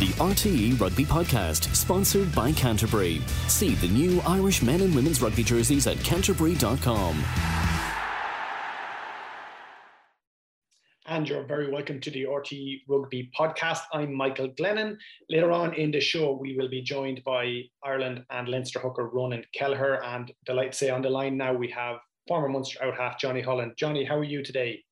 The RTE Rugby Podcast, sponsored by Canterbury. See the new Irish men and women's rugby jerseys at canterbury.com. And you're very welcome to the RTE Rugby Podcast. I'm Michael Glennon. Later on in the show, we will be joined by Ireland and Leinster hooker Ronan Kelleher. And delight to say on the line now we have former Munster out half Johnny Holland. Johnny, how are you today?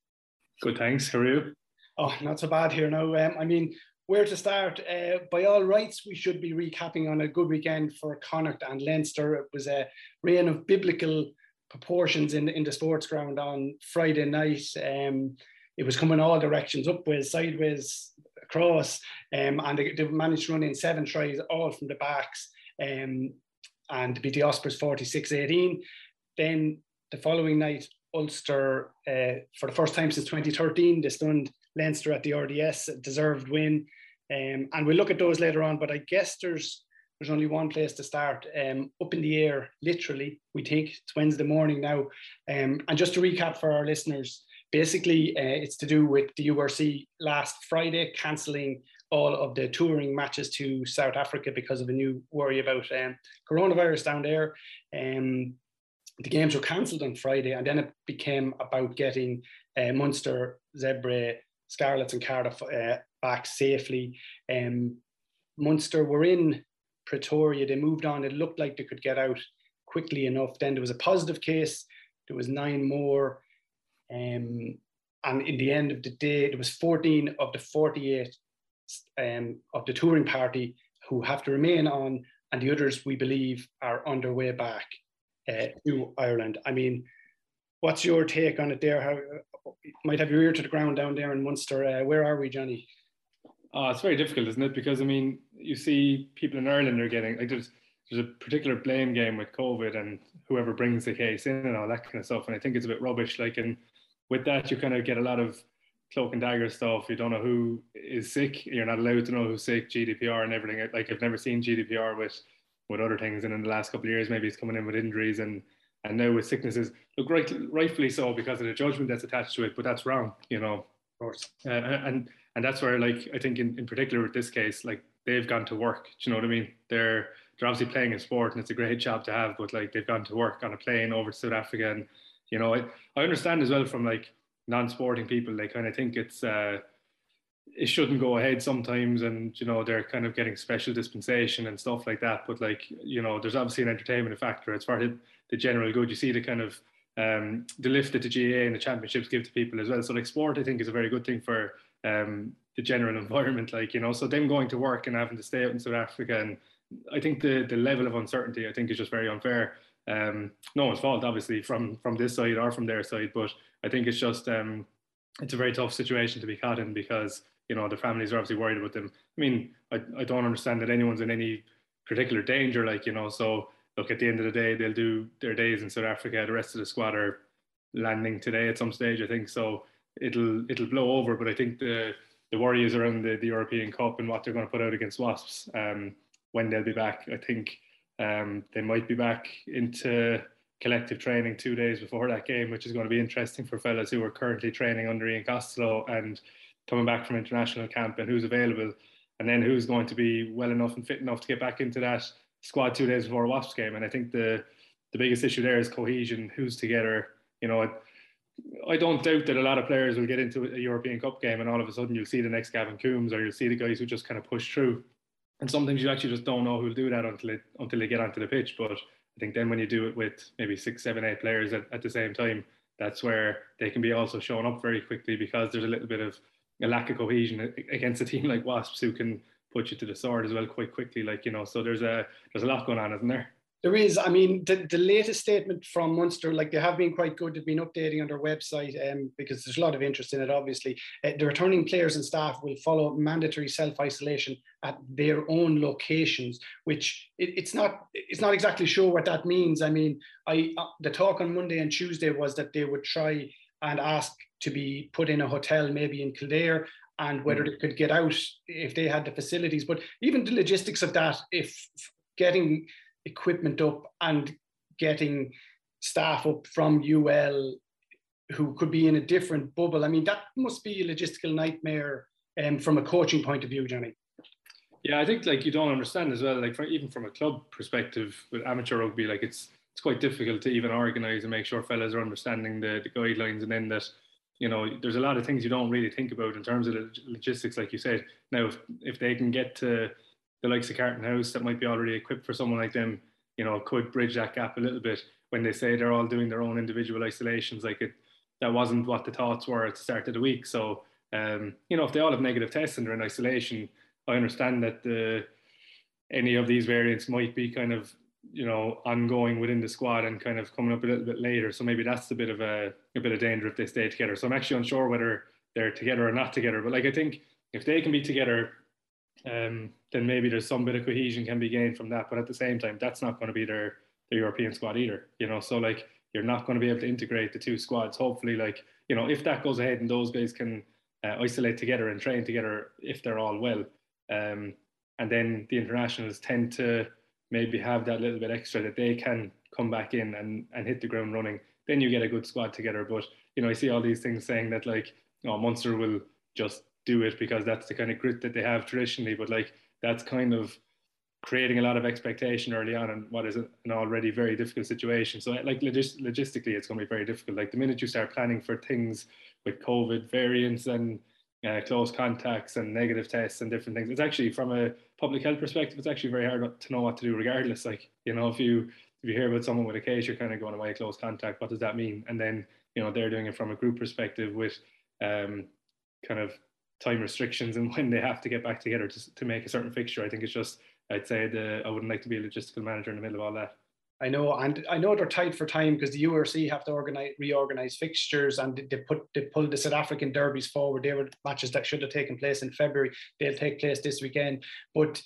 Good, thanks. How are you? Oh, not so bad here now. Um, I mean, where to start? Uh, by all rights, we should be recapping on a good weekend for Connacht and Leinster. It was a rain of biblical proportions in, in the sports ground on Friday night. Um, it was coming all directions, upwards, sideways, across, um, and they, they, managed to run in seven tries, all from the backs, um, and beat the Ospreys 46-18. Then the following night, Ulster, uh, for the first time since 2013, they stunned Leinster at the RDS, deserved win. Um, and we'll look at those later on, but I guess there's there's only one place to start. Um, up in the air, literally, we think it's Wednesday morning now. Um, and just to recap for our listeners, basically uh, it's to do with the URC last Friday cancelling all of the touring matches to South Africa because of a new worry about um, coronavirus down there. Um, the games were cancelled on Friday, and then it became about getting uh, Munster, Zebre, Scarlets, and Cardiff uh, back safely. Um, Munster were in Pretoria. They moved on. It looked like they could get out quickly enough. Then there was a positive case. There was nine more. Um, and in the end of the day, there was 14 of the 48 um, of the touring party who have to remain on, and the others we believe are on their way back uh, to Ireland. I mean, what's your take on it there? How might have your ear to the ground down there in Munster? Uh, where are we, Johnny? Oh, it's very difficult, isn't it? Because I mean, you see people in Ireland are getting like there's there's a particular blame game with COVID and whoever brings the case in and all that kind of stuff. And I think it's a bit rubbish. Like, and with that, you kind of get a lot of cloak and dagger stuff. You don't know who is sick. You're not allowed to know who's sick. GDPR and everything. Like, I've never seen GDPR with with other things. And in the last couple of years, maybe it's coming in with injuries and and now with sicknesses. Look, right, rightfully so because of the judgment that's attached to it. But that's wrong. You know. Of course. Uh, and and that's where like I think in, in particular with this case, like they've gone to work. Do you know what I mean? They're they're obviously playing a sport and it's a great job to have, but like they've gone to work on a plane over to South Africa and you know, I, I understand as well from like non-sporting people, they kind of think it's uh it shouldn't go ahead sometimes and you know they're kind of getting special dispensation and stuff like that but like you know there's obviously an entertainment factor it's part of the general good you see the kind of um the lift that the GAA and the championships give to people as well so like sport I think is a very good thing for um, the general environment, like you know. So them going to work and having to stay out in South Africa, and I think the the level of uncertainty, I think, is just very unfair. Um, no one's fault, obviously, from from this side or from their side, but I think it's just um, it's a very tough situation to be caught in because you know the families are obviously worried about them. I mean, I, I don't understand that anyone's in any particular danger, like you know. So look, at the end of the day, they'll do their days in South Africa. The rest of the squad are landing today at some stage, I think. So it'll it'll blow over. But I think the the worry is around the, the European Cup and what they're going to put out against Wasps um, when they'll be back. I think um, they might be back into collective training two days before that game, which is going to be interesting for fellas who are currently training under Ian Costello and coming back from international camp and who's available, and then who's going to be well enough and fit enough to get back into that squad two days before a Wasps game. And I think the the biggest issue there is cohesion. Who's together? You know, I don't doubt that a lot of players will get into a European Cup game and all of a sudden you'll see the next Gavin Coombes or you'll see the guys who just kind of push through. And sometimes you actually just don't know who'll do that until it, until they get onto the pitch. But I think then when you do it with maybe six, seven, eight players at, at the same time, that's where they can be also shown up very quickly because there's a little bit of a lack of cohesion against a team like Wasps who can put you to the sword as well quite quickly. Like you know, so there's a there's a lot going on, isn't there? There is, I mean, the, the latest statement from Munster, like they have been quite good. They've been updating on their website um, because there's a lot of interest in it, obviously. Uh, the returning players and staff will follow mandatory self isolation at their own locations, which it, it's not it's not exactly sure what that means. I mean, I uh, the talk on Monday and Tuesday was that they would try and ask to be put in a hotel, maybe in Kildare, and whether mm. they could get out if they had the facilities. But even the logistics of that, if getting equipment up and getting staff up from UL who could be in a different bubble. I mean, that must be a logistical nightmare um, from a coaching point of view, Johnny. Yeah, I think like you don't understand as well. Like for, even from a club perspective with amateur rugby, like it's it's quite difficult to even organise and make sure fellas are understanding the, the guidelines, and then that you know there's a lot of things you don't really think about in terms of logistics, like you said. Now, if if they can get to the likes of Carton House that might be already equipped for someone like them, you know, could bridge that gap a little bit when they say they're all doing their own individual isolations. Like it, that wasn't what the thoughts were at the start of the week. So, um, you know, if they all have negative tests and they're in isolation, I understand that the any of these variants might be kind of you know ongoing within the squad and kind of coming up a little bit later. So maybe that's a bit of a, a bit of danger if they stay together. So I'm actually unsure whether they're together or not together. But like I think if they can be together, um, then maybe there's some bit of cohesion can be gained from that. But at the same time, that's not going to be their their European squad either. You know, so like you're not going to be able to integrate the two squads. Hopefully, like you know, if that goes ahead and those guys can uh, isolate together and train together, if they're all well, um, and then the internationals tend to maybe have that little bit extra that they can come back in and, and hit the ground running. Then you get a good squad together. But you know, I see all these things saying that like, oh, Munster will just do it because that's the kind of grit that they have traditionally. But like, that's kind of creating a lot of expectation early on in what is an already very difficult situation. So like logis- logistically, it's going to be very difficult. Like the minute you start planning for things with COVID variants and uh, close contacts and negative tests and different things. It's actually from a public health perspective, it's actually very hard to know what to do regardless. Like, you know, if you if you hear about someone with a case, you're kind of going away close contact, what does that mean? And then, you know, they're doing it from a group perspective with um, kind of time restrictions and when they have to get back together to, to make a certain fixture. I think it's just, I'd say the, I wouldn't like to be a logistical manager in the middle of all that. I know, and I know they're tight for time because the URC have to organize, reorganize fixtures, and they put they pulled the South African derbies forward. They were matches that should have taken place in February. They'll take place this weekend. But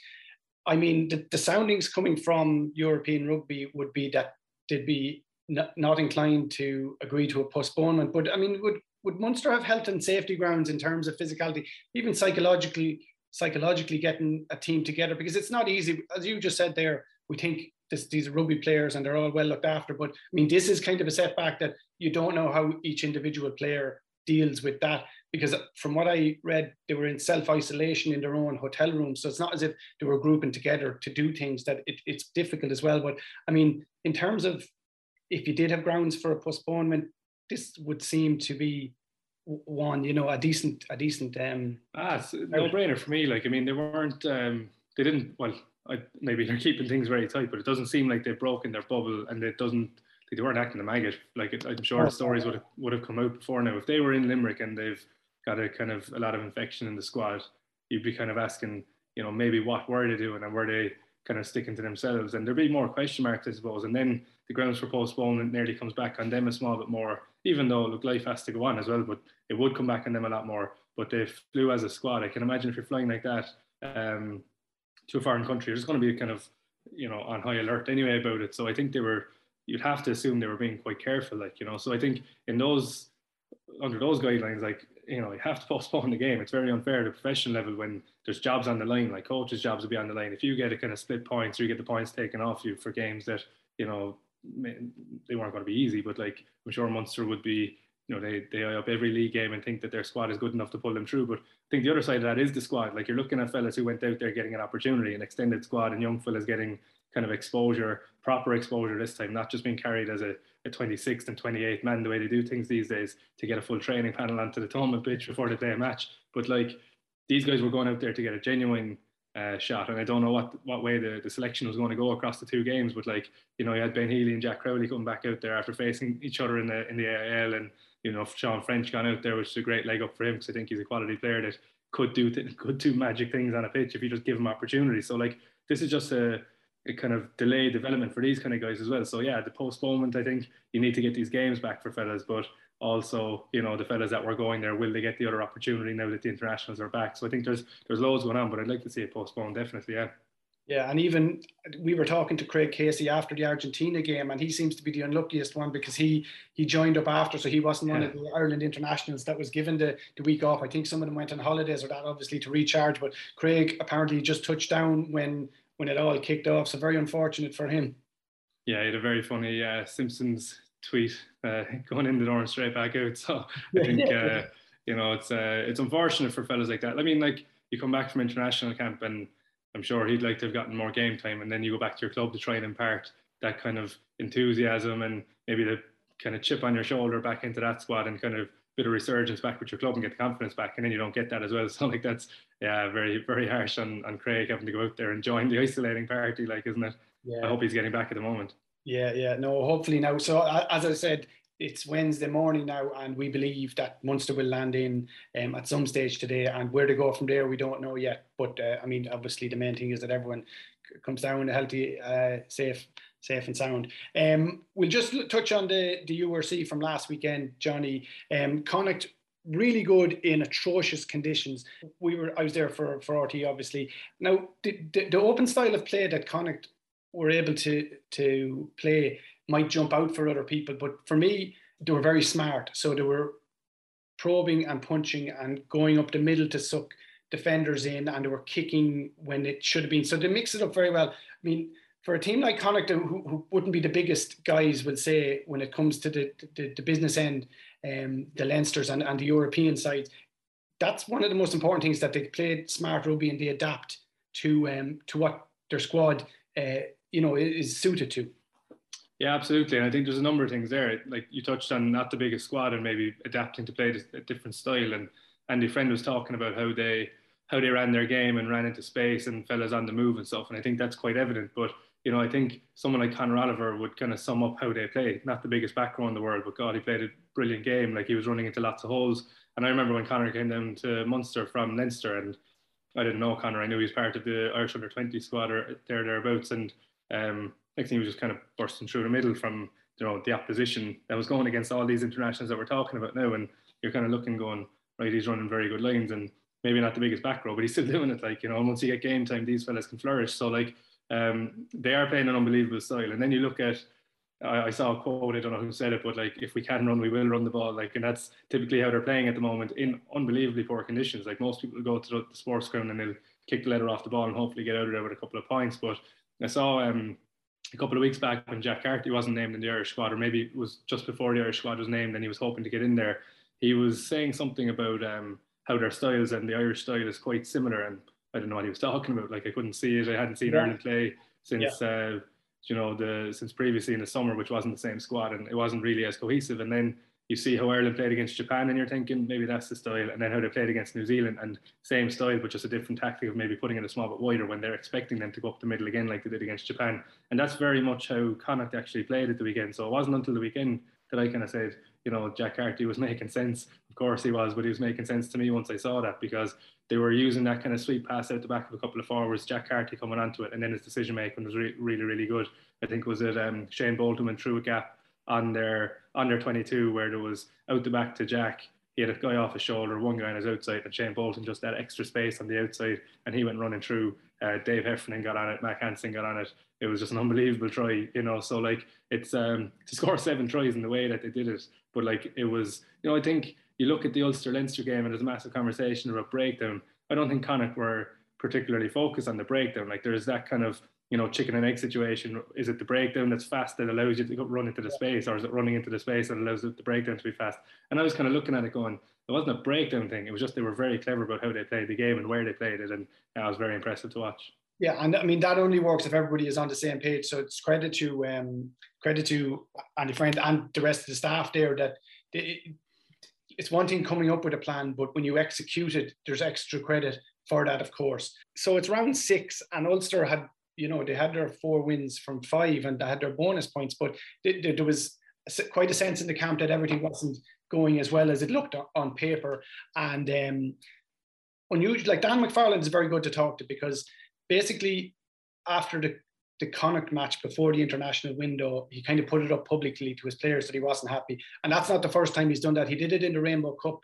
I mean, the, the soundings coming from European rugby would be that they'd be not, inclined to agree to a postponement. But I mean, would would Munster have health and safety grounds in terms of physicality, even psychologically, psychologically getting a team together? Because it's not easy, as you just said there. We think this, these rugby players and they're all well looked after. But I mean, this is kind of a setback that you don't know how each individual player deals with that because from what I read, they were in self isolation in their own hotel rooms. So it's not as if they were grouping together to do things that it, it's difficult as well. But I mean, in terms of if you did have grounds for a postponement, this would seem to be one, you know, a decent, a decent. um Ah, no brainer for me. Like, I mean, they weren't, um they didn't. Well, I, maybe they're keeping things very tight, but it doesn't seem like they've broken their bubble, and it doesn't. They weren't acting the maggot. Like it, I'm sure the stories would have would have come out before now. If they were in Limerick and they've got a kind of a lot of infection in the squad, you'd be kind of asking, you know, maybe what were they doing and were they kind of sticking to themselves? And there'd be more question marks, I suppose. And then the grounds for postponement nearly comes back on them a small bit more, even though look, life has to go on as well. But it would come back on them a lot more. But they flew as a squad. I can imagine if you're flying like that. Um, to a foreign country, there's going to be a kind of, you know, on high alert anyway about it. So I think they were, you'd have to assume they were being quite careful, like, you know. So I think in those, under those guidelines, like, you know, you have to postpone the game. It's very unfair at a professional level when there's jobs on the line, like coaches' jobs will be on the line. If you get a kind of split points or you get the points taken off you for games that, you know, they weren't going to be easy, but like I'm sure Munster would be you know they they eye up every league game and think that their squad is good enough to pull them through. But I think the other side of that is the squad. Like you're looking at fellas who went out there getting an opportunity, an extended squad, and young fellas getting kind of exposure, proper exposure this time, not just being carried as a, a 26th and 28th man the way they do things these days to get a full training panel onto the tournament pitch before they play a match. But like these guys were going out there to get a genuine uh, shot. And I don't know what what way the, the selection was going to go across the two games, but like you know, you had Ben Healy and Jack Crowley coming back out there after facing each other in the in the AIL, and you know, Sean French gone out there, which is a great leg up for him because I think he's a quality player that could do th- could do magic things on a pitch if you just give him opportunity. So like this is just a, a kind of delayed development for these kind of guys as well. So yeah, the postponement, I think you need to get these games back for fellas, but also, you know, the fellas that were going there, will they get the other opportunity now that the internationals are back? So I think there's there's loads going on, but I'd like to see it postponed, definitely, yeah. Yeah, and even we were talking to Craig Casey after the Argentina game, and he seems to be the unluckiest one because he he joined up after, so he wasn't yeah. one of the Ireland internationals that was given the, the week off. I think some of them went on holidays or that obviously to recharge, but Craig apparently just touched down when when it all kicked off. So very unfortunate for him. Yeah, he had a very funny uh, Simpsons tweet uh, going in the door and straight back out. So I think uh, you know it's uh, it's unfortunate for fellas like that. I mean, like you come back from international camp and I'm sure he'd like to have gotten more game time. And then you go back to your club to try and impart that kind of enthusiasm and maybe the kind of chip on your shoulder back into that squad and kind of bit of resurgence back with your club and get the confidence back, and then you don't get that as well. So like that's yeah, very very harsh on on Craig having to go out there and join the isolating party, like isn't it? Yeah. I hope he's getting back at the moment. Yeah, yeah, no, hopefully now. So as I said, it's Wednesday morning now, and we believe that Munster will land in um, at some stage today. And where to go from there, we don't know yet. But uh, I mean, obviously, the main thing is that everyone comes down healthy, uh, safe, safe and sound. Um, we'll just touch on the the URC from last weekend, Johnny. Um, Connacht really good in atrocious conditions. We were I was there for for RTE obviously. Now the, the, the open style of play that Connacht were able to to play might jump out for other people, but for me they were very smart. So they were probing and punching and going up the middle to suck defenders in, and they were kicking when it should have been. So they mix it up very well. I mean for a team like Connacht, who, who wouldn't be the biggest guys, would say when it comes to the, the, the business end, um, the Leinsters and, and the European side, that's one of the most important things that they played smart rugby and they adapt to um, to what their squad, uh, you know, is suited to. Yeah, absolutely. And I think there's a number of things there. Like you touched on, not the biggest squad and maybe adapting to play a different style. And Andy Friend was talking about how they how they ran their game and ran into space and fellas on the move and stuff. And I think that's quite evident. But you know, I think someone like Conor Oliver would kind of sum up how they play. Not the biggest back row in the world, but God, he played a brilliant game. Like he was running into lots of holes. And I remember when Conor came down to Munster from Leinster, and I didn't know Conor. I knew he was part of the Irish under 20 squad or there thereabouts. And um, next thing he was just kind of bursting through the middle from you know the opposition that was going against all these internationals that we're talking about now. And you're kind of looking, going right, he's running very good lines and maybe not the biggest back row, but he's still doing it. Like you know, once you get game time, these fellas can flourish. So like um, they are playing an unbelievable style. And then you look at, I, saw a quote, I don't know who said it, but like, if we can run, we will run the ball. Like, and that's typically how they're playing at the moment in unbelievably poor conditions. Like, most people go to the, the sports ground and they'll kick the letter off the ball and hopefully get out of there with a couple of points. But I saw um, a couple of weeks back when Jack Carty wasn't named in the Irish squad, or maybe it was just before the Irish squad was named and he was hoping to get in there. He was saying something about um, how their styles and the Irish style is quite similar. And I don't know what he was talking about. Like I couldn't see it. I hadn't seen yeah. Ireland play since yeah. uh, you know the since previously in the summer, which wasn't the same squad and it wasn't really as cohesive. And then you see how Ireland played against Japan, and you're thinking maybe that's the style. And then how they played against New Zealand, and same style, but just a different tactic of maybe putting it a small bit wider when they're expecting them to go up the middle again, like they did against Japan. And that's very much how Connacht actually played at the weekend. So it wasn't until the weekend that I kind of said, you know, Jack Carty was making sense. Of course he was, but he was making sense to me once I saw that because they were using that kind of sweet pass out the back of a couple of forwards, Jack Carty coming onto it, and then his decision making was re- really, really good. I think was it um, Shane Bolton went through a gap on their their 22 where there was out the back to Jack. He had a guy off his shoulder, one guy on his outside, and Shane Bolton just that extra space on the outside, and he went running through. Uh, Dave Heffernan got on it, Mack Hansen got on it. It was just an unbelievable try, you know. So like it's um, to score seven tries in the way that they did it, but like it was, you know, I think you look at the Ulster Leinster game and there's a massive conversation about breakdown. I don't think Connacht were particularly focused on the breakdown. Like there's that kind of you know chicken and egg situation. Is it the breakdown that's fast that allows you to run into the space, or is it running into the space that allows the breakdown to be fast? And I was kind of looking at it going, it wasn't a breakdown thing. It was just they were very clever about how they played the game and where they played it, and I was very impressive to watch. Yeah, and I mean that only works if everybody is on the same page. So it's credit to um, credit to Andy Friend and the rest of the staff there that they, it's one thing coming up with a plan, but when you execute it, there's extra credit for that, of course. So it's round six, and Ulster had, you know, they had their four wins from five, and they had their bonus points, but there was quite a sense in the camp that everything wasn't going as well as it looked on paper, and um, unusual. Like Dan McFarland is very good to talk to because basically after the the Connacht match before the international window, he kind of put it up publicly to his players that he wasn't happy. And that's not the first time he's done that. He did it in the Rainbow Cup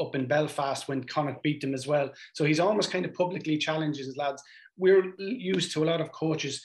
up in Belfast when Connacht beat them as well. So he's almost kind of publicly challenges his lads. We're used to a lot of coaches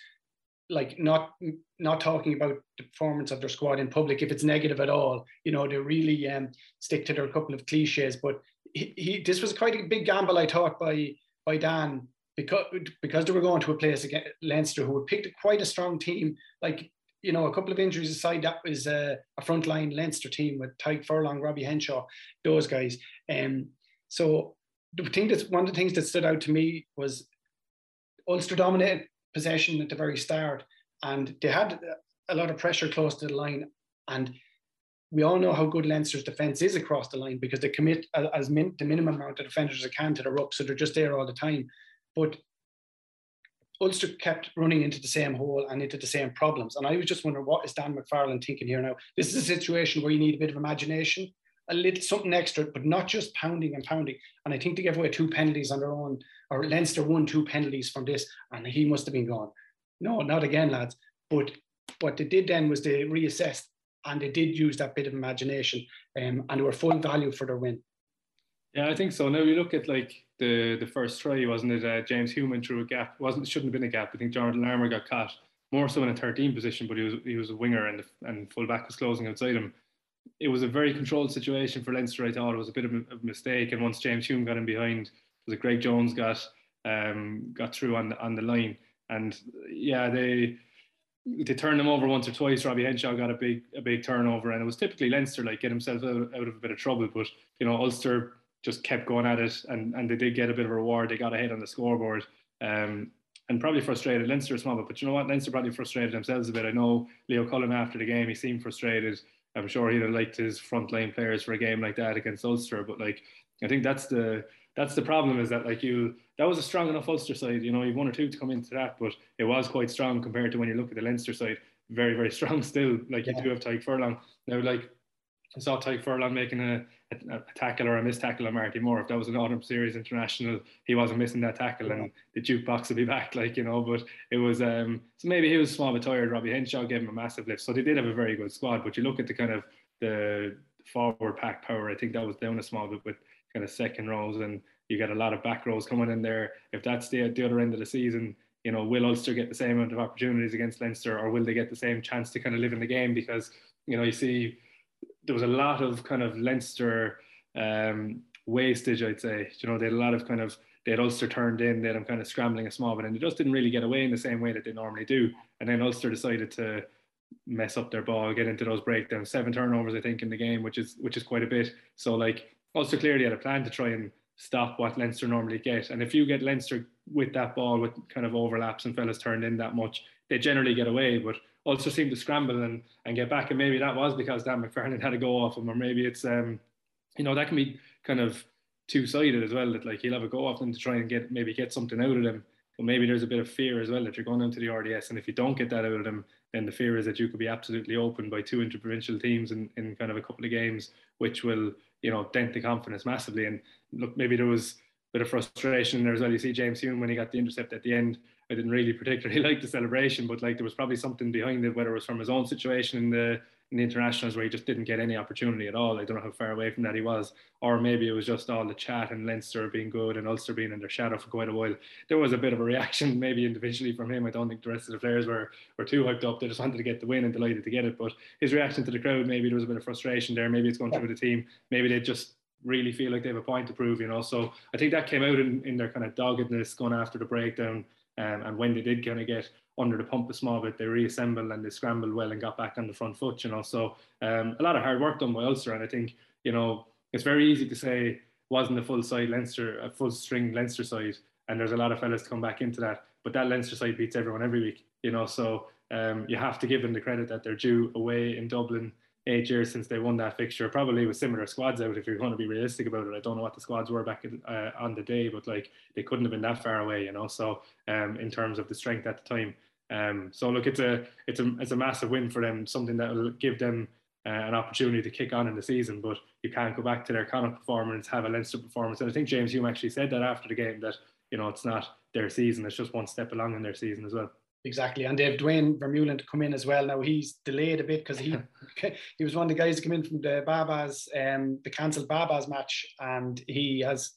like not not talking about the performance of their squad in public if it's negative at all. You know, they really um, stick to their couple of cliches. But he, he this was quite a big gamble, I thought, by by Dan because because they were going to a place against Leinster who had picked quite a strong team. Like you know, a couple of injuries aside, that was a, a frontline Leinster team with Tadhg Furlong, Robbie Henshaw, those guys. Um, so the thing that's one of the things that stood out to me was Ulster dominated possession at the very start, and they had a lot of pressure close to the line. And we all know how good Leinster's defence is across the line because they commit as min, the minimum amount of defenders as they can to the ruck, so they're just there all the time. But Ulster kept running into the same hole and into the same problems. And I was just wondering, what is Dan McFarland thinking here now? This is a situation where you need a bit of imagination, a little something extra, but not just pounding and pounding. And I think they gave away two penalties on their own, or Leinster won two penalties from this, and he must have been gone. No, not again, lads. But what they did then was they reassessed and they did use that bit of imagination um, and they were full value for their win. Yeah, I think so. Now you look at like the the first try, wasn't it? Uh, James Hume threw a gap. Wasn't shouldn't have been a gap. I think Jordan Larmour got caught more so in a 13 position, but he was he was a winger and and fullback was closing outside him. It was a very controlled situation for Leinster. I thought it was a bit of a, mistake, and once James Hume got in behind, was it Greg Jones got um, got through on the on the line, and yeah, they they turned him over once or twice. Robbie Henshaw got a big a big turnover, and it was typically Leinster like get himself out, out of a bit of trouble. But you know Ulster just kept going at it, and and they did get a bit of a reward. They got ahead on the scoreboard, um, and probably frustrated Leinster a small bit. But you know what, Leinster probably frustrated themselves a bit. I know Leo Cullen after the game, he seemed frustrated. I'm sure he'd have liked his frontline players for a game like that against Ulster, but like I think that's the that's the problem is that like you that was a strong enough Ulster side. You know, you've one or two to come into that, but it was quite strong compared to when you look at the Leinster side. Very, very strong still. Like you do have Tadhg Furlong. Now, like I saw Tadhg Furlong making a, a, a, tackle or a missed tackle on Marty Moore. If that was an autumn series international, he wasn't missing that tackle and the jukebox would be back, like, you know, but it was um so maybe he was small but tired. Robbie Henshaw gave him a massive lift. So they did have a very good squad. But you look at the kind of the forward pack power, I think that was down a small bit with kind of second rows and you get a lot of back rows coming in there. If that's the, the other end of the season, you know, will Ulster get the same amount of opportunities against Leinster or will they get the same chance to kind of live in the game? Because, you know, you see there was a lot of kind of Leinster um, wastage, I'd say. You know, they had a lot of kind of, they had Ulster turned in, they had them kind of scrambling a small bit and they just didn't really get away in the same way that they normally do. And then Ulster decided to mess up their ball, get into those breakdowns, seven turnovers, I think, in the game, which is which is quite a bit. So like Ulster clearly had a plan to try and stop what Leinster normally get. And if you get Leinster with that ball with kind of overlaps and fellas turned in that much, they generally get away. But also seem to scramble and, and get back. And maybe that was because Dan McFarland had to go off him, or maybe it's um, you know, that can be kind of two sided as well. That like he'll have a go off them to try and get maybe get something out of them. But maybe there's a bit of fear as well that you're going into the RDS, and if you don't get that out of them, then the fear is that you could be absolutely open by two interprovincial teams in, in kind of a couple of games, which will you know dent the confidence massively. And look, maybe there was a bit of frustration there as well. You see James Hume when he got the intercept at the end. I didn't really particularly like the celebration, but like there was probably something behind it, whether it was from his own situation in the in the internationals where he just didn't get any opportunity at all. I don't know how far away from that he was, or maybe it was just all the chat and Leinster being good and Ulster being in their shadow for quite a while. There was a bit of a reaction, maybe individually from him. I don't think the rest of the players were were too hyped up. They just wanted to get the win and delighted to get it. But his reaction to the crowd, maybe there was a bit of frustration there. Maybe it's going through the team. Maybe they just really feel like they have a point to prove, you know. So I think that came out in, in their kind of doggedness going after the breakdown. Um, and when they did kind of get under the pump a small bit, they reassembled and they scrambled well and got back on the front foot, you know. So um, a lot of hard work done by Ulster. And I think, you know, it's very easy to say wasn't a full side Leinster, a full string Leinster side. And there's a lot of fellas to come back into that. But that Leinster side beats everyone every week, you know. So um, you have to give them the credit that they're due away in Dublin eight years since they won that fixture, probably with similar squads out. If you're going to be realistic about it, I don't know what the squads were back uh, on the day, but like they couldn't have been that far away, you know. So um, in terms of the strength at the time, um, so look, it's a it's a it's a massive win for them, something that will give them uh, an opportunity to kick on in the season. But you can't go back to their Connacht performance, have a Leinster performance, and I think James Hume actually said that after the game that you know it's not their season; it's just one step along in their season as well. Exactly, and they've Duane Vermeulen to come in as well. Now he's delayed a bit because he he was one of the guys to come in from the Baa-Baas, um, the cancelled Baa-Baas match, and he has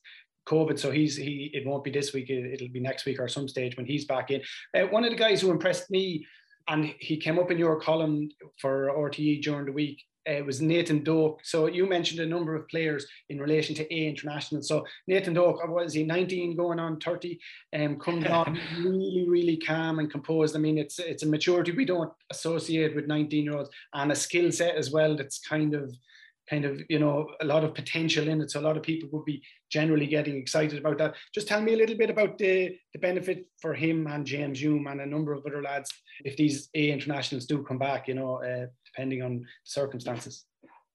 COVID, so he's he it won't be this week. It, will be next week or some stage when he's back in. Uh, one of the guys who impressed me, and he came up in your column for RTE during the week, it was Nathan Doak. So you mentioned a number of players in relation to A international. So Nathan Doak, uh, what is he, 19 going on 30, um, comes on really, really calm and composed. I mean, it's it's a maturity we don't associate with 19 year olds and a skill set as well that's kind of kind of you know a lot of potential in it. So a lot of people would be generally getting excited about that. Just tell me a little bit about the the benefit for him and james hume and a number of other lads if these a internationals do come back you know uh, depending on circumstances.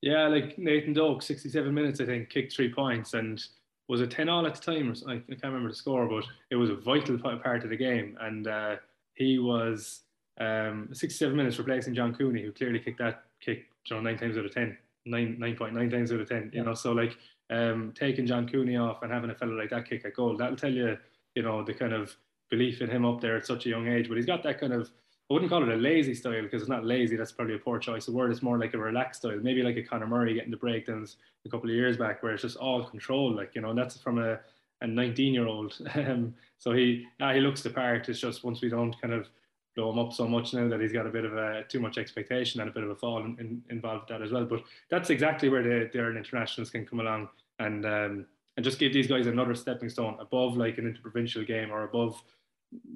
Yeah like nathan doak 67 minutes i think kicked three points and was it 10 all at the time I, I can't remember the score but it was a vital part of the game. And uh, he was um, 67 minutes replacing john cooney who clearly kicked that kick know, nine times out of 10 nine nine point nine times out of ten. You know, so like um, taking John Cooney off and having a fellow like that kick a goal, that'll tell you, you know, the kind of belief in him up there at such a young age. But he's got that kind of I wouldn't call it a lazy style because it's not lazy. That's probably a poor choice of word. It's more like a relaxed style, maybe like a Conor Murray getting the breakdowns a couple of years back, where it's just all control, like you know. And that's from a a 19 year old. Um, so he yeah, he looks the part. It's just once we don't kind of blow him up so much now that he's got a bit of a too much expectation and a bit of a fall in, in, involved with that as well. But that's exactly where the, the Ireland internationals can come along and um, and just give these guys another stepping stone above like an interprovincial game or above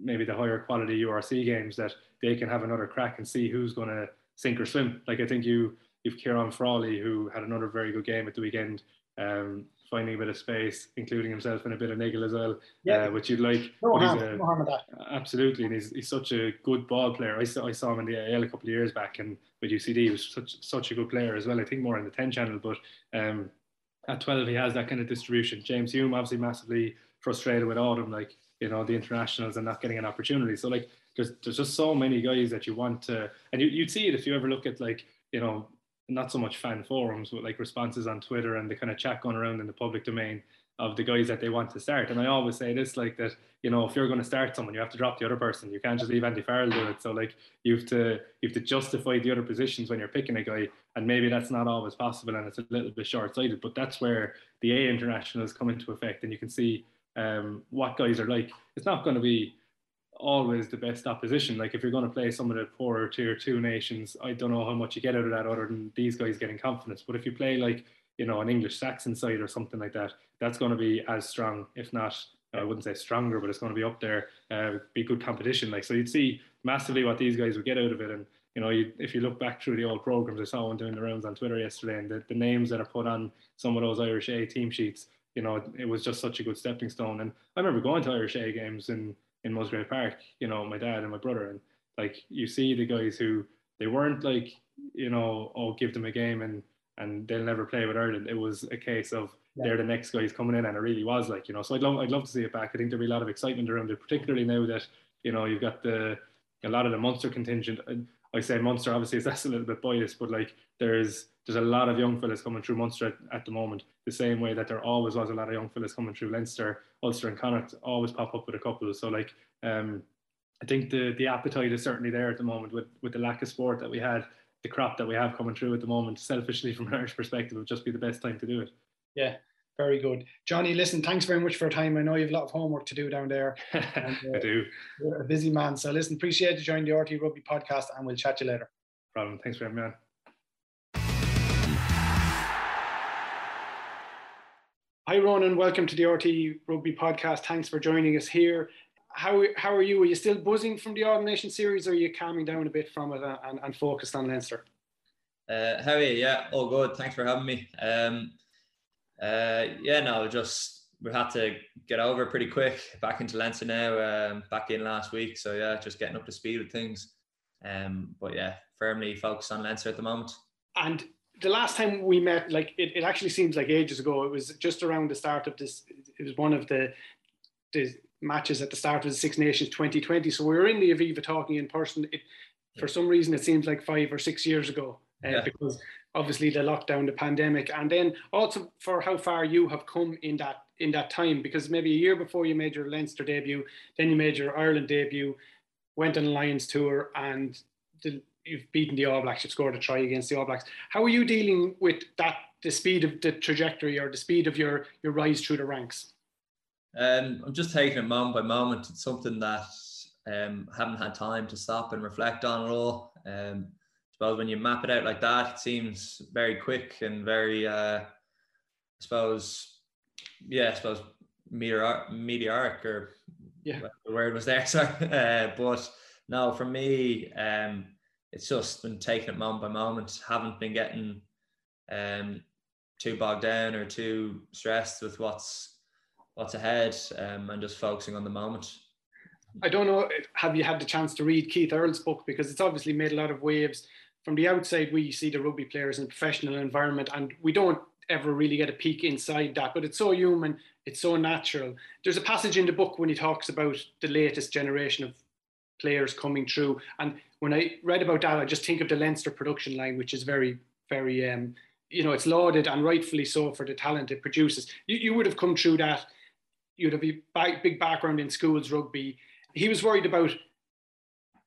maybe the higher quality URC games that they can have another crack and see who's going to sink or swim. Like I think you you've Ciarán Frawley who had another very good game at the weekend. Um, finding a bit of space, including himself in a bit of niggle as well, yeah. Uh, which you'd like. No harm, a, no harm absolutely, and he's, he's such a good ball player. I saw, I saw him in the AIL a couple of years back, and with UCD, he was such such a good player as well. I think more in the ten channel, but um, at twelve, he has that kind of distribution. James Hume obviously massively frustrated with Autumn, like you know the internationals and not getting an opportunity. So like, there's there's just so many guys that you want to, and you, you'd see it if you ever look at like you know not so much fan forums, but like responses on Twitter and the kind of chat going around in the public domain of the guys that they want to start. And I always say this like that, you know, if you're going to start someone, you have to drop the other person. You can't just leave Andy Farrell do it. So like you have to you have to justify the other positions when you're picking a guy, and maybe that's not always possible, and it's a little bit short sighted. But that's where the A internationals come into effect, and you can see um, what guys are like. It's not going to be always the best opposition. Like if you're going to play some of the poorer tier two nations, I don't know how much you get out of that other than these guys getting confidence. But if you play like you know an English Saxon side or something like that, that's going to be as strong, if not. I wouldn't say stronger, but it's going to be up there. Uh, be good competition, like so. You'd see massively what these guys would get out of it, and you know, you, if you look back through the old programs, I saw one doing the rounds on Twitter yesterday, and the, the names that are put on some of those Irish A team sheets, you know, it, was just such a good stepping stone. And I remember going to Irish A games in in Musgrave Park, you know, my dad and my brother, and like you see the guys who they weren't like, you know, oh, give them a game and and they'll never play with Ireland. It was a case of yeah. they're the next guys coming in, and it really was like, you know. So I'd love, I'd love to see it back. I think there'll be a lot of excitement around it, particularly now that you know you've got the a lot of the Munster contingent. Uh, I say Munster, obviously, that's a little bit biased, but like there's there's a lot of young fellas coming through Munster at, at, the moment, the same way that there always was a lot of young fellas coming through Leinster, Ulster, and Connacht always pop up with a couple. So like, um, I think the the appetite is certainly there at the moment with with the lack of sport that we had, the crop that we have coming through at the moment. Selfishly, from an Irish perspective, would just be the best time to do it. Yeah, very good. Johnny, listen, thanks very much for your time. I know you have a lot of homework to do down there. And, uh, I do. You're a busy man. So listen, appreciate you joining the RTE Rugby podcast and we'll chat to you later. problem. Thanks for having me on. Hi, Ronan. Welcome to the RTE Rugby podcast. Thanks for joining us here. How, how are you? Are you still buzzing from the All Nation series or are you calming down a bit from it and, and focused on Leinster? Uh, how are you? Yeah, all good. Thanks for having me. Um, uh, yeah, no, just we had to get over pretty quick. Back into Leinster now. Um, back in last week, so yeah, just getting up to speed with things. Um, but yeah, firmly focused on Leinster at the moment. And the last time we met, like it, it actually seems like ages ago. It was just around the start of this. It was one of the the matches at the start of the Six Nations 2020. So we were in the Aviva talking in person. It, for some reason, it seems like five or six years ago uh, yeah. because obviously the lockdown, the pandemic, and then also for how far you have come in that in that time. Because maybe a year before you made your Leinster debut, then you made your Ireland debut, went on a Lions tour, and the, you've beaten the All Blacks, you've scored a try against the All Blacks. How are you dealing with that, the speed of the trajectory or the speed of your, your rise through the ranks? Um, I'm just taking it moment by moment. It's something that um, haven't had time to stop and reflect on at all. Um, suppose when you map it out like that, it seems very quick and very, uh, I suppose, yeah, I suppose meteoric, meteoric or yeah, the word was there. Sorry, uh, but no, for me, um, it's just been taking it moment by moment. Haven't been getting um, too bogged down or too stressed with what's what's ahead um, and just focusing on the moment. I don't know, have you had the chance to read Keith Earls' book? Because it's obviously made a lot of waves. From the outside, we see the rugby players in a professional environment, and we don't ever really get a peek inside that, but it's so human, it's so natural. There's a passage in the book when he talks about the latest generation of players coming through. And when I read about that, I just think of the Leinster production line, which is very, very, um, you know, it's lauded and rightfully so for the talent it produces. You, you would have come through that. You'd have a big background in schools rugby. He was worried about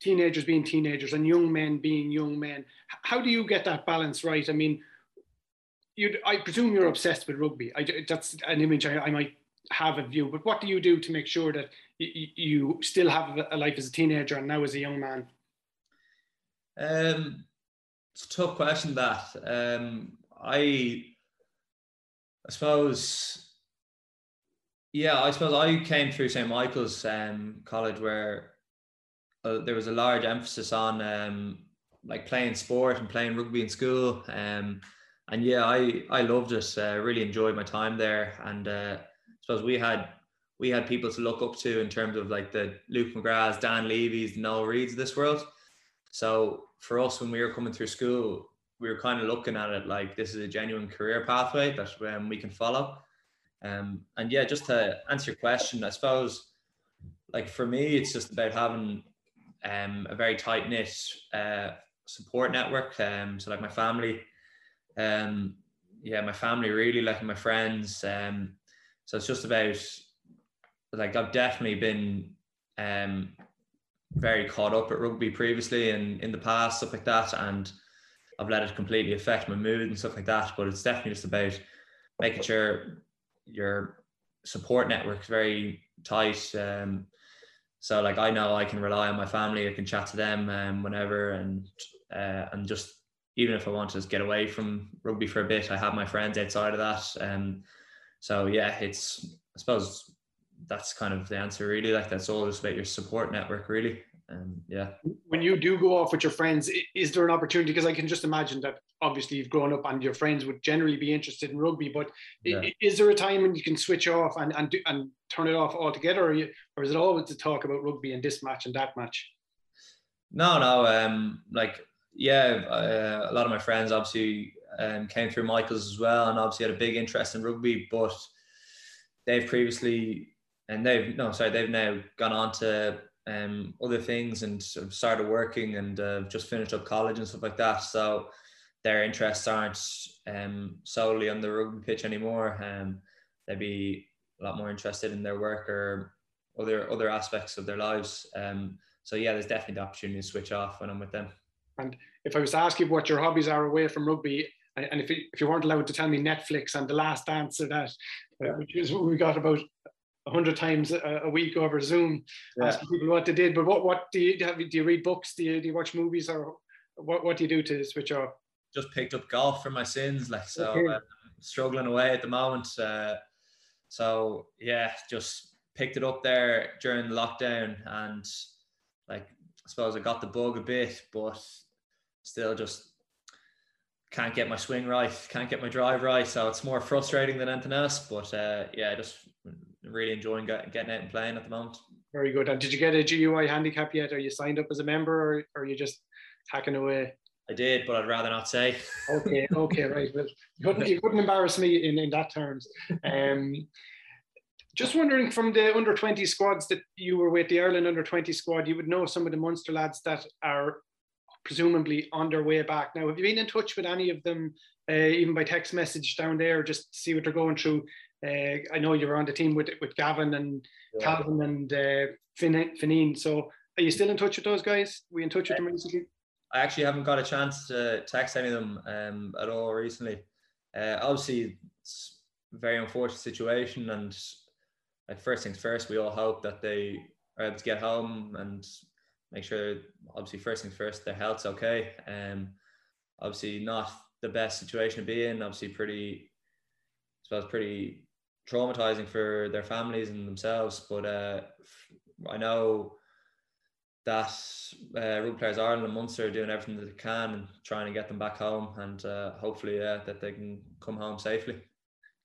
teenagers being teenagers and young men being young men. How do you get that balance right? I mean, you I presume you're obsessed with rugby. I, that's an image I, I, might have a view. But what do you do to make sure that you, you still have a life as a teenager and now as a young man? Um, it's a tough question. That um, I, I suppose, yeah, I suppose I came through St Michael's um, College where there was a large emphasis on um, like playing sport and playing rugby in school. Um, and yeah, I I loved it. Uh, really enjoyed my time there, and uh, I suppose we had we had people to look up to in terms of like the Luke McGraths, Dan Leavy's, Noel Reids of this world. So for us, when we were coming through school, we were kind of looking at it like this is a genuine career pathway that um, we can follow. Um, and yeah, just to answer your question, I suppose, like for me, it's just about having um, a very tight knit uh, support network. Um, so like my family, um, yeah, my family really, like my friends. Um, so it's just about like I've definitely been um very caught up at rugby previously and in the past, stuff like that. And I've let it completely affect my mood and stuff like that. But it's definitely just about making sure your support network is very tight. Um, so like I know I can rely on my family. I can chat to them um, whenever, and uh, and just even if I want to just get away from rugby for a bit, I have my friends outside of that. Um, so yeah, it's I suppose that's kind of the answer really. Like that's all just about your support network really. Um, yeah. When you do go off with your friends, is there an opportunity? Because I can just imagine that obviously you've grown up and your friends would generally be interested in rugby, but yeah. is there a time when you can switch off and and do, and turn it off altogether, or, you, or is it always to talk about rugby and this match and that match? No, no. Um, like yeah, uh, a lot of my friends obviously um, came through Michael's as well, and obviously had a big interest in rugby. But they've previously, and they've no, sorry, they've now gone on to um, other things and started working and uh, just finished up college and stuff like that. So their interests aren't um, solely on the rugby pitch anymore. Um, they'd be a lot more interested in their work or other other aspects of their lives. Um, so yeah, there's definitely the opportunity to switch off when I'm with them. And if I was to ask you what your hobbies are away from rugby, and if you, if you weren't allowed to tell me Netflix and The Last Dance or that, uh, which is what we got about hundred times a, a, week over Zoom, yeah. asking people what they did. But what what do you have? Do you read books? Do you do you watch movies or what what do you do to switch off? Just picked up golf for my sins, like so. Okay. Uh, struggling away at the moment. Uh, so yeah, just picked it up there during the lockdown and like I suppose I got the bug a bit, but still just can't get my swing right, can't get my drive right. So it's more frustrating than anything else. But uh, yeah, just really enjoying getting out and playing at the moment. Very good. And did you get a GUI handicap yet? Are you signed up as a member or, or are you just hacking away? I did, but I'd rather not say. okay, okay, right. Well, you couldn't, you couldn't embarrass me in, in that terms. Um, just wondering from the under 20 squads that you were with, the Ireland under 20 squad, you would know some of the Munster lads that are presumably on their way back. Now, have you been in touch with any of them, uh, even by text message down there, just to see what they're going through? Uh, I know you were on the team with with Gavin and yeah. Calvin and uh. So, are you still in touch with those guys? Were you in touch with them recently? I actually haven't got a chance to text any of them um, at all recently. Uh, obviously, it's a very unfortunate situation, and like first things first, we all hope that they are able to get home and make sure obviously first things first their health's okay um obviously not the best situation to be in obviously pretty I suppose pretty traumatizing for their families and themselves but uh I know that uh, Rugby Players Ireland and Munster are doing everything that they can and trying to get them back home and uh, hopefully yeah, that they can come home safely.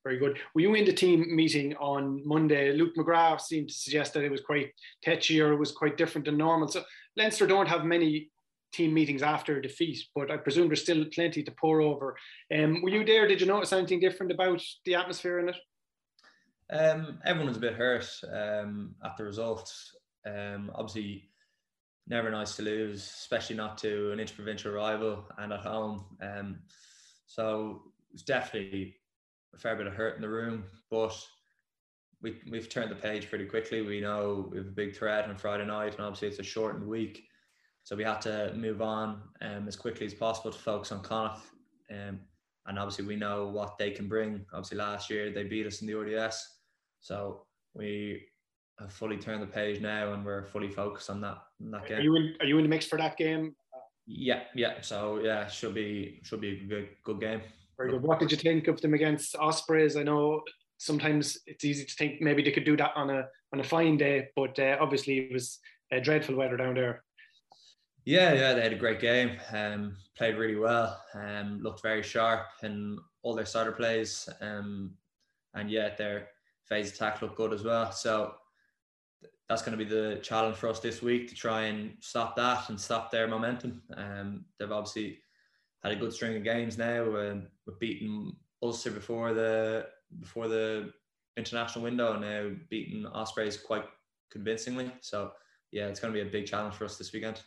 Very good. Were you in the team meeting on Monday? Luke McGrath seemed to suggest that it was quite tetchy or it was quite different than normal. So Leinster don't have many team meetings after a defeat, but I presume there's still plenty to pour over. Um, were you there? Did you notice anything different about the atmosphere in it? Um, everyone was a bit hurt um, at the result. Um, obviously, never nice to lose, especially not to an interprovincial rival and at home. Um, so it's definitely a fair bit of hurt in the room, but we we've turned the page pretty quickly. We know we have a big threat on Friday night, and obviously it's a shortened week, so we had to move on um, as quickly as possible to focus on Connacht. Um, and obviously we know what they can bring. Obviously last year they beat us in the RDS, so we have fully turned the page now, and we're fully focused on that, on that game. Are you in? Are you in the mix for that game? Yeah, yeah. So yeah, should be should be a good good game. Very good. What did you think of them against Ospreys? I know sometimes it's easy to think maybe they could do that on a on a fine day, but uh, obviously it was uh, dreadful weather down there. Yeah, yeah, they had a great game. Um, played really well. Um, looked very sharp in all their starter plays. Um, and yeah, their phase attack look good as well. So that's going to be the challenge for us this week to try and stop that and stop their momentum. Um, they've obviously had a good string of games now. Um, we've beaten Ulster before the before the international window, and now beaten Ospreys quite convincingly. So yeah, it's going to be a big challenge for us this weekend.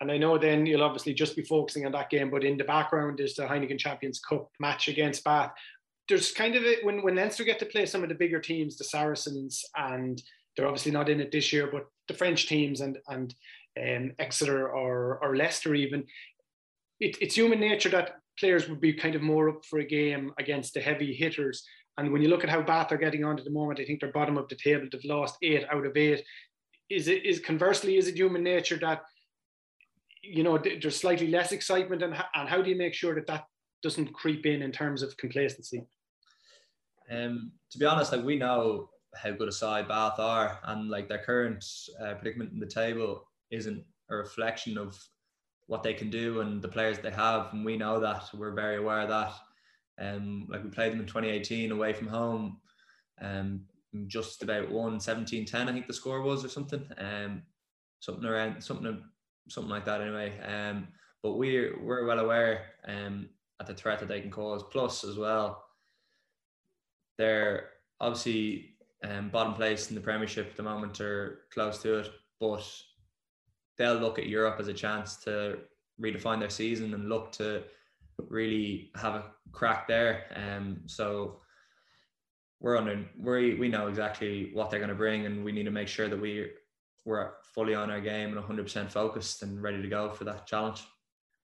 And I know then you'll obviously just be focusing on that game, but in the background is the Heineken Champions Cup match against Bath. There's kind of a, when when Leinster get to play some of the bigger teams, the Saracens, and they're obviously not in it this year, but the French teams and and um, Exeter or or Leicester even, it, it's human nature that players would be kind of more up for a game against the heavy hitters. And when you look at how Bath are getting on at the moment, I think they're bottom of the table. They've lost eight out of eight. Is it is conversely is it human nature that you know there's slightly less excitement, and and how do you make sure that that doesn't creep in in terms of complacency? Um, to be honest, like we know how good a side Bath are, and like their current uh, predicament in the table isn't a reflection of what they can do and the players they have. And we know that we're very aware of that. Um, like we played them in 2018 away from home, um, just about won 17-10, I think the score was or something. Um, something around something something like that anyway. Um, but we're we're well aware um at the threat that they can cause. Plus as well, they're obviously um, bottom place in the Premiership at the moment or close to it, but they'll look at Europe as a chance to redefine their season and look to really have a crack there. Um, so we're under we we know exactly what they're going to bring, and we need to make sure that we we're fully on our game and 100% focused and ready to go for that challenge.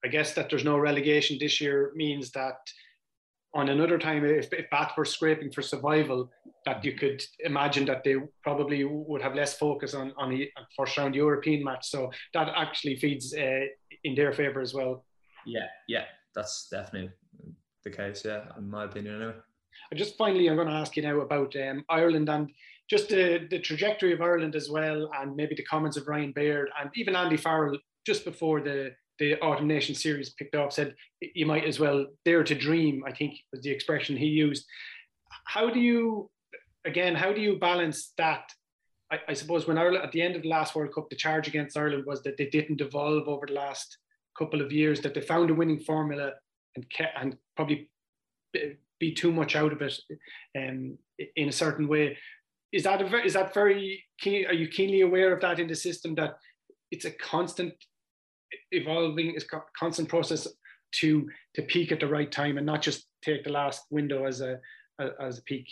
I guess that there's no relegation this year means that on another time, if, if Bath were scraping for survival, that you could imagine that they probably would have less focus on on the first round European match. So that actually feeds uh, in their favour as well. Yeah, yeah, that's definitely the case. Yeah, in my opinion, anyway. And just finally, I'm going to ask you now about um, Ireland and just the, the trajectory of Ireland as well, and maybe the comments of Ryan Baird and even Andy Farrell just before the the Autumn Nation series picked up said you might as well dare to dream. I think was the expression he used. How do you, again, how do you balance that? I, I suppose when Ireland at the end of the last World Cup, the charge against Ireland was that they didn't evolve over the last couple of years. That they found a winning formula and kept, and probably be too much out of it um, in a certain way. Is that a, is that very keen? Are you keenly aware of that in the system that it's a constant evolving, is a constant process to to peak at the right time and not just take the last window as a, as a peak.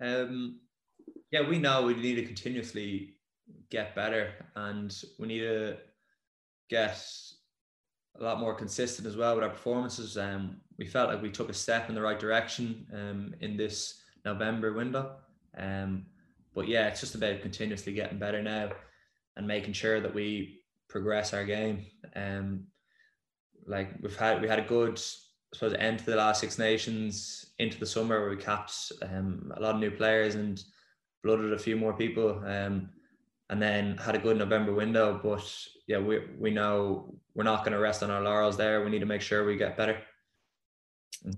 Um, yeah, we know we need to continuously get better, and we need to get a lot more consistent as well with our performances. Um, we felt like we took a step in the right direction um, in this November window. Um, but yeah, it's just about continuously getting better now and making sure that we progress our game. Um, like we've had we had a good I suppose end to the last Six Nations into the summer where we capped um, a lot of new players and blooded a few more people. Um, and then had a good November window. But yeah, we we know we're not going to rest on our laurels there. We need to make sure we get better.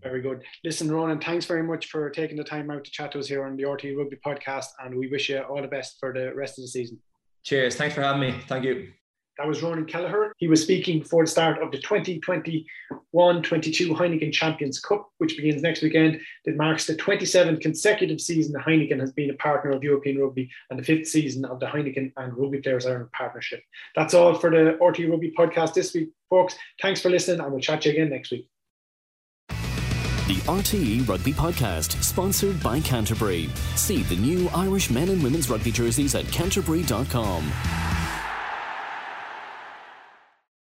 Very good. Listen, Ronan, thanks very much for taking the time out to chat to us here on the RTE Rugby podcast, and we wish you all the best for the rest of the season. Cheers. Thanks for having me. Thank you. That was Ronan Kelleher. He was speaking before the start of the 2021-22 Heineken Champions Cup, which begins next weekend. It marks the 27th consecutive season the Heineken has been a partner of European Rugby and the fifth season of the Heineken and Rugby Players Ireland partnership. That's all for the RTE Rugby podcast this week, folks. Thanks for listening, and we'll chat to you again next week. The RTE Rugby Podcast, sponsored by Canterbury. See the new Irish men and women's rugby jerseys at canterbury.com.